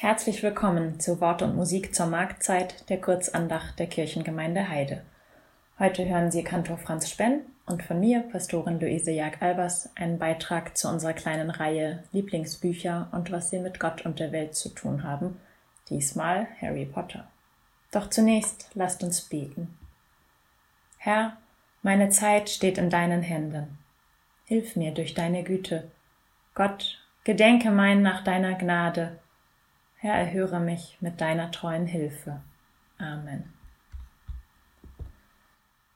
Herzlich willkommen zu Wort und Musik zur Marktzeit der Kurzandacht der Kirchengemeinde Heide. Heute hören Sie Kantor Franz Spenn und von mir, Pastorin Luise Jag-Albers, einen Beitrag zu unserer kleinen Reihe Lieblingsbücher und was sie mit Gott und der Welt zu tun haben, diesmal Harry Potter. Doch zunächst lasst uns beten. Herr, meine Zeit steht in deinen Händen. Hilf mir durch deine Güte. Gott, gedenke mein nach deiner Gnade Herr, erhöre mich mit deiner treuen Hilfe. Amen.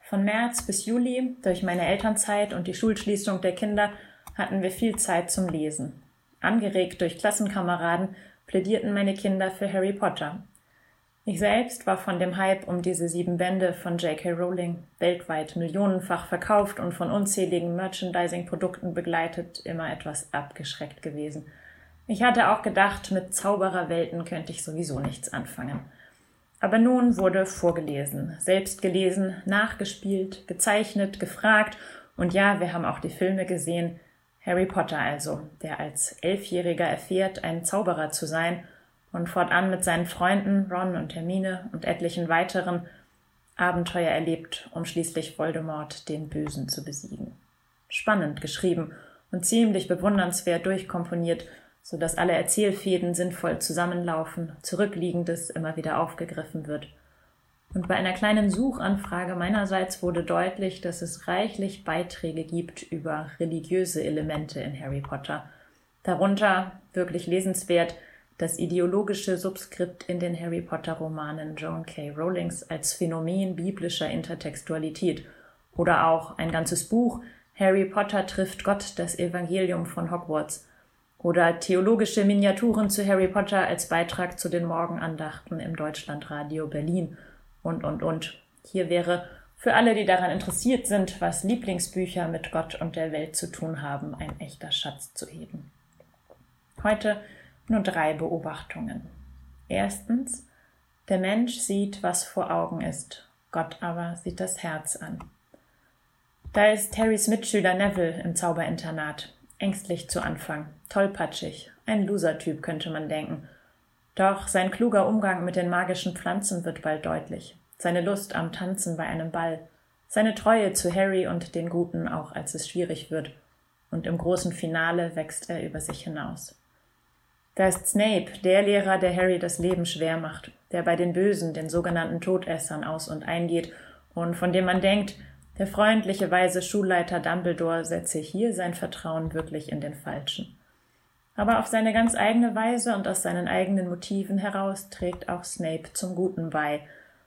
Von März bis Juli, durch meine Elternzeit und die Schulschließung der Kinder, hatten wir viel Zeit zum Lesen. Angeregt durch Klassenkameraden plädierten meine Kinder für Harry Potter. Ich selbst war von dem Hype um diese sieben Bände von J.K. Rowling, weltweit millionenfach verkauft und von unzähligen Merchandising-Produkten begleitet, immer etwas abgeschreckt gewesen – ich hatte auch gedacht, mit Zaubererwelten könnte ich sowieso nichts anfangen. Aber nun wurde vorgelesen, selbst gelesen, nachgespielt, gezeichnet, gefragt und ja, wir haben auch die Filme gesehen. Harry Potter also, der als Elfjähriger erfährt, ein Zauberer zu sein und fortan mit seinen Freunden Ron und Hermine und etlichen weiteren Abenteuer erlebt, um schließlich Voldemort, den Bösen, zu besiegen. Spannend geschrieben und ziemlich bewundernswert durchkomponiert so dass alle Erzählfäden sinnvoll zusammenlaufen, Zurückliegendes immer wieder aufgegriffen wird. Und bei einer kleinen Suchanfrage meinerseits wurde deutlich, dass es reichlich Beiträge gibt über religiöse Elemente in Harry Potter. Darunter wirklich lesenswert das ideologische Subskript in den Harry Potter Romanen Joan K. Rowlings als Phänomen biblischer Intertextualität oder auch ein ganzes Buch Harry Potter trifft Gott das Evangelium von Hogwarts oder theologische Miniaturen zu Harry Potter als Beitrag zu den Morgenandachten im Deutschlandradio Berlin und, und, und. Hier wäre für alle, die daran interessiert sind, was Lieblingsbücher mit Gott und der Welt zu tun haben, ein echter Schatz zu heben. Heute nur drei Beobachtungen. Erstens, der Mensch sieht, was vor Augen ist, Gott aber sieht das Herz an. Da ist Harrys Mitschüler Neville im Zauberinternat. Ängstlich zu Anfang, tollpatschig, ein Loser-Typ könnte man denken. Doch sein kluger Umgang mit den magischen Pflanzen wird bald deutlich. Seine Lust am Tanzen bei einem Ball, seine Treue zu Harry und den Guten, auch als es schwierig wird. Und im großen Finale wächst er über sich hinaus. Da ist Snape, der Lehrer, der Harry das Leben schwer macht, der bei den Bösen, den sogenannten Todessern aus und eingeht und von dem man denkt, der freundliche, weise Schulleiter Dumbledore setze hier sein Vertrauen wirklich in den Falschen. Aber auf seine ganz eigene Weise und aus seinen eigenen Motiven heraus trägt auch Snape zum Guten bei.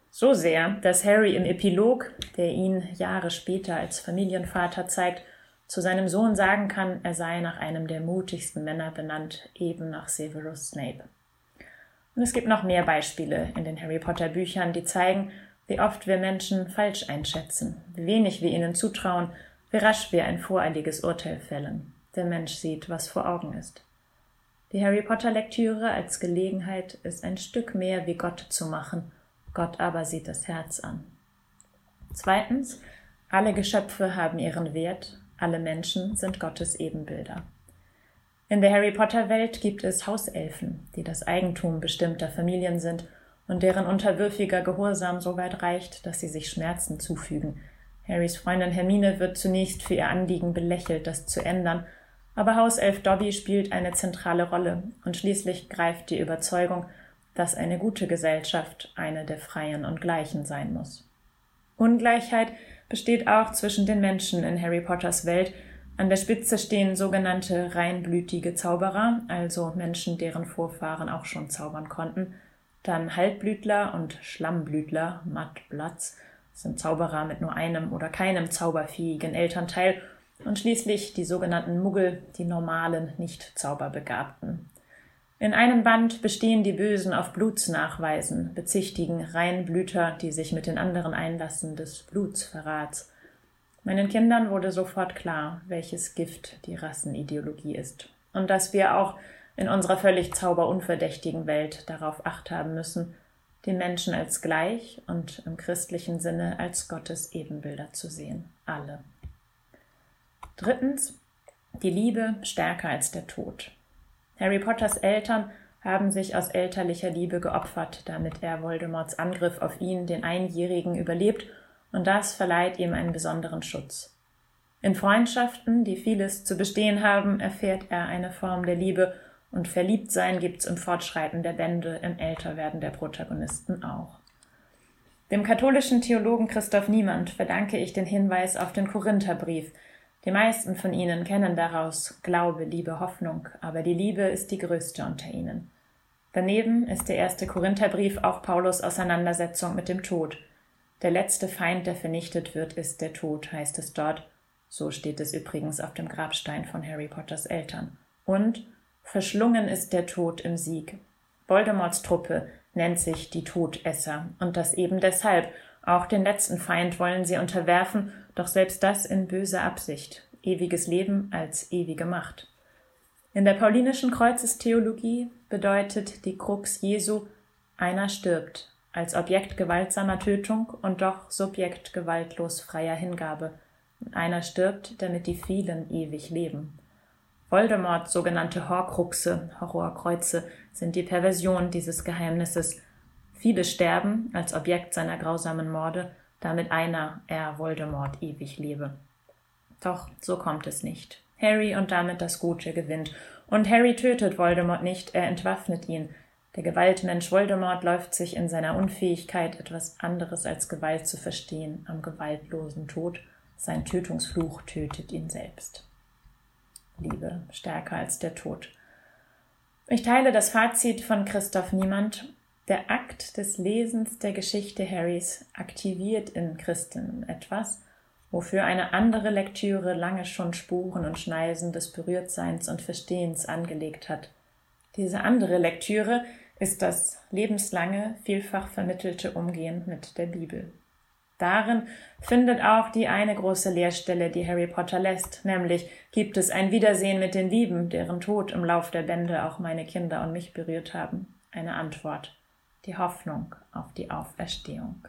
So sehr, dass Harry im Epilog, der ihn Jahre später als Familienvater zeigt, zu seinem Sohn sagen kann, er sei nach einem der mutigsten Männer benannt, eben nach Severus Snape. Und es gibt noch mehr Beispiele in den Harry Potter Büchern, die zeigen, wie oft wir Menschen falsch einschätzen, wie wenig wir ihnen zutrauen, wie rasch wir ein voreiliges Urteil fällen. Der Mensch sieht, was vor Augen ist. Die Harry Potter Lektüre als Gelegenheit ist ein Stück mehr wie Gott zu machen, Gott aber sieht das Herz an. Zweitens, alle Geschöpfe haben ihren Wert, alle Menschen sind Gottes Ebenbilder. In der Harry Potter Welt gibt es Hauselfen, die das Eigentum bestimmter Familien sind und deren unterwürfiger Gehorsam so weit reicht, dass sie sich Schmerzen zufügen. Harrys Freundin Hermine wird zunächst für ihr Anliegen belächelt, das zu ändern, aber Hauself Dobby spielt eine zentrale Rolle und schließlich greift die Überzeugung, dass eine gute Gesellschaft eine der Freien und Gleichen sein muss. Ungleichheit besteht auch zwischen den Menschen in Harry Potters Welt. An der Spitze stehen sogenannte reinblütige Zauberer, also Menschen, deren Vorfahren auch schon zaubern konnten, dann Halbblütler und Schlammblütler, Mattblatz, sind Zauberer mit nur einem oder keinem zauberfähigen Elternteil und schließlich die sogenannten Muggel, die normalen, nicht Zauberbegabten. In einem Band bestehen die Bösen auf Blutsnachweisen, bezichtigen Reinblüter, die sich mit den anderen einlassen, des Blutsverrats. Meinen Kindern wurde sofort klar, welches Gift die Rassenideologie ist und dass wir auch in unserer völlig zauberunverdächtigen Welt darauf acht haben müssen, den Menschen als gleich und im christlichen Sinne als Gottes Ebenbilder zu sehen. Alle. Drittens, die Liebe stärker als der Tod. Harry Potters Eltern haben sich aus elterlicher Liebe geopfert, damit er Voldemorts Angriff auf ihn, den Einjährigen, überlebt, und das verleiht ihm einen besonderen Schutz. In Freundschaften, die vieles zu bestehen haben, erfährt er eine Form der Liebe, und Verliebtsein gibt's im Fortschreiten der Bände, im Älterwerden der Protagonisten auch. Dem katholischen Theologen Christoph Niemand verdanke ich den Hinweis auf den Korintherbrief. Die meisten von Ihnen kennen daraus Glaube, Liebe, Hoffnung, aber die Liebe ist die größte unter ihnen. Daneben ist der erste Korintherbrief auch Paulus Auseinandersetzung mit dem Tod. Der letzte Feind, der vernichtet wird, ist der Tod, heißt es dort. So steht es übrigens auf dem Grabstein von Harry Potters Eltern. Und verschlungen ist der Tod im Sieg. Voldemorts Truppe nennt sich die Todesser, und das eben deshalb. Auch den letzten Feind wollen sie unterwerfen, doch selbst das in böser Absicht. Ewiges Leben als ewige Macht. In der paulinischen Kreuzestheologie bedeutet die Krux Jesu, einer stirbt, als Objekt gewaltsamer Tötung und doch Subjekt gewaltlos freier Hingabe. Einer stirbt, damit die vielen ewig leben. Voldemort, sogenannte Horcruxe, Horrorkreuze, sind die Perversion dieses Geheimnisses. Viele sterben als Objekt seiner grausamen Morde, damit einer, er Voldemort, ewig lebe. Doch so kommt es nicht. Harry und damit das Gute gewinnt. Und Harry tötet Voldemort nicht, er entwaffnet ihn. Der Gewaltmensch Voldemort läuft sich in seiner Unfähigkeit, etwas anderes als Gewalt zu verstehen, am gewaltlosen Tod. Sein Tötungsfluch tötet ihn selbst. Liebe stärker als der Tod. Ich teile das Fazit von Christoph Niemand. Der Akt des Lesens der Geschichte Harrys aktiviert in Christinnen etwas, wofür eine andere Lektüre lange schon Spuren und Schneisen des Berührtseins und Verstehens angelegt hat. Diese andere Lektüre ist das lebenslange, vielfach vermittelte Umgehen mit der Bibel. Darin findet auch die eine große Leerstelle, die Harry Potter lässt, nämlich gibt es ein Wiedersehen mit den Lieben, deren Tod im Lauf der Bände auch meine Kinder und mich berührt haben, eine Antwort, die Hoffnung auf die Auferstehung.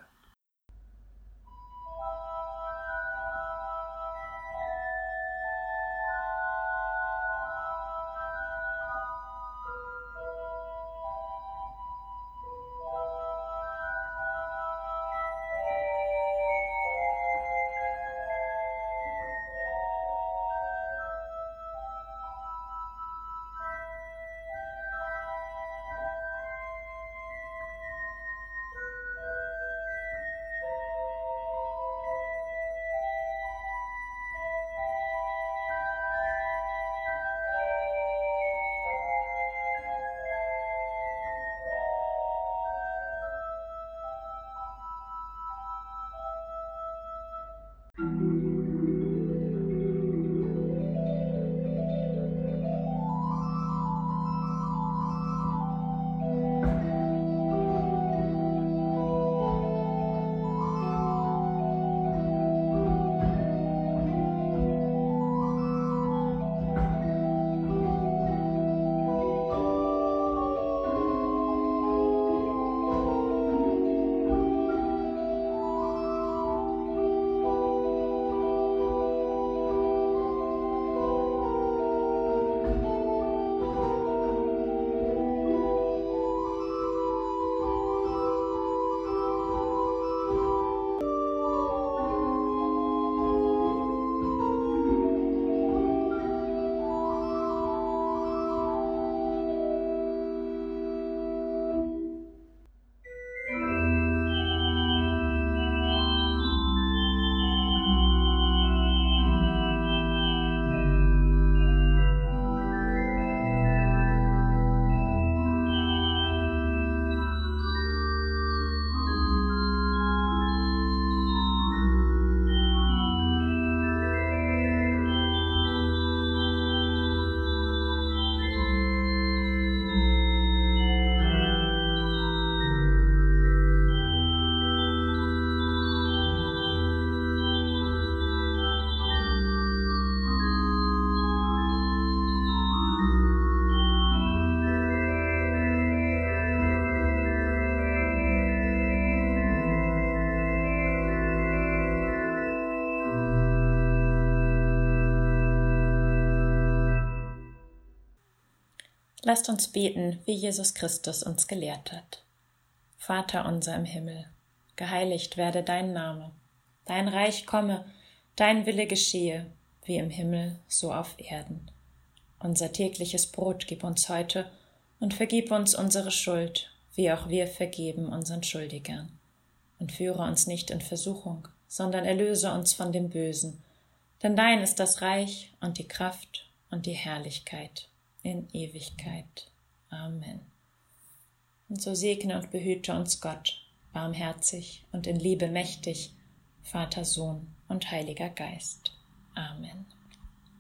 Lasst uns beten, wie Jesus Christus uns gelehrt hat. Vater unser im Himmel, geheiligt werde dein Name, dein Reich komme, dein Wille geschehe, wie im Himmel, so auf Erden. Unser tägliches Brot gib uns heute und vergib uns unsere Schuld, wie auch wir vergeben unseren Schuldigern. Und führe uns nicht in Versuchung, sondern erlöse uns von dem Bösen. Denn dein ist das Reich und die Kraft und die Herrlichkeit in Ewigkeit. Amen. Und so segne und behüte uns Gott, barmherzig und in Liebe mächtig, Vater, Sohn und Heiliger Geist. Amen.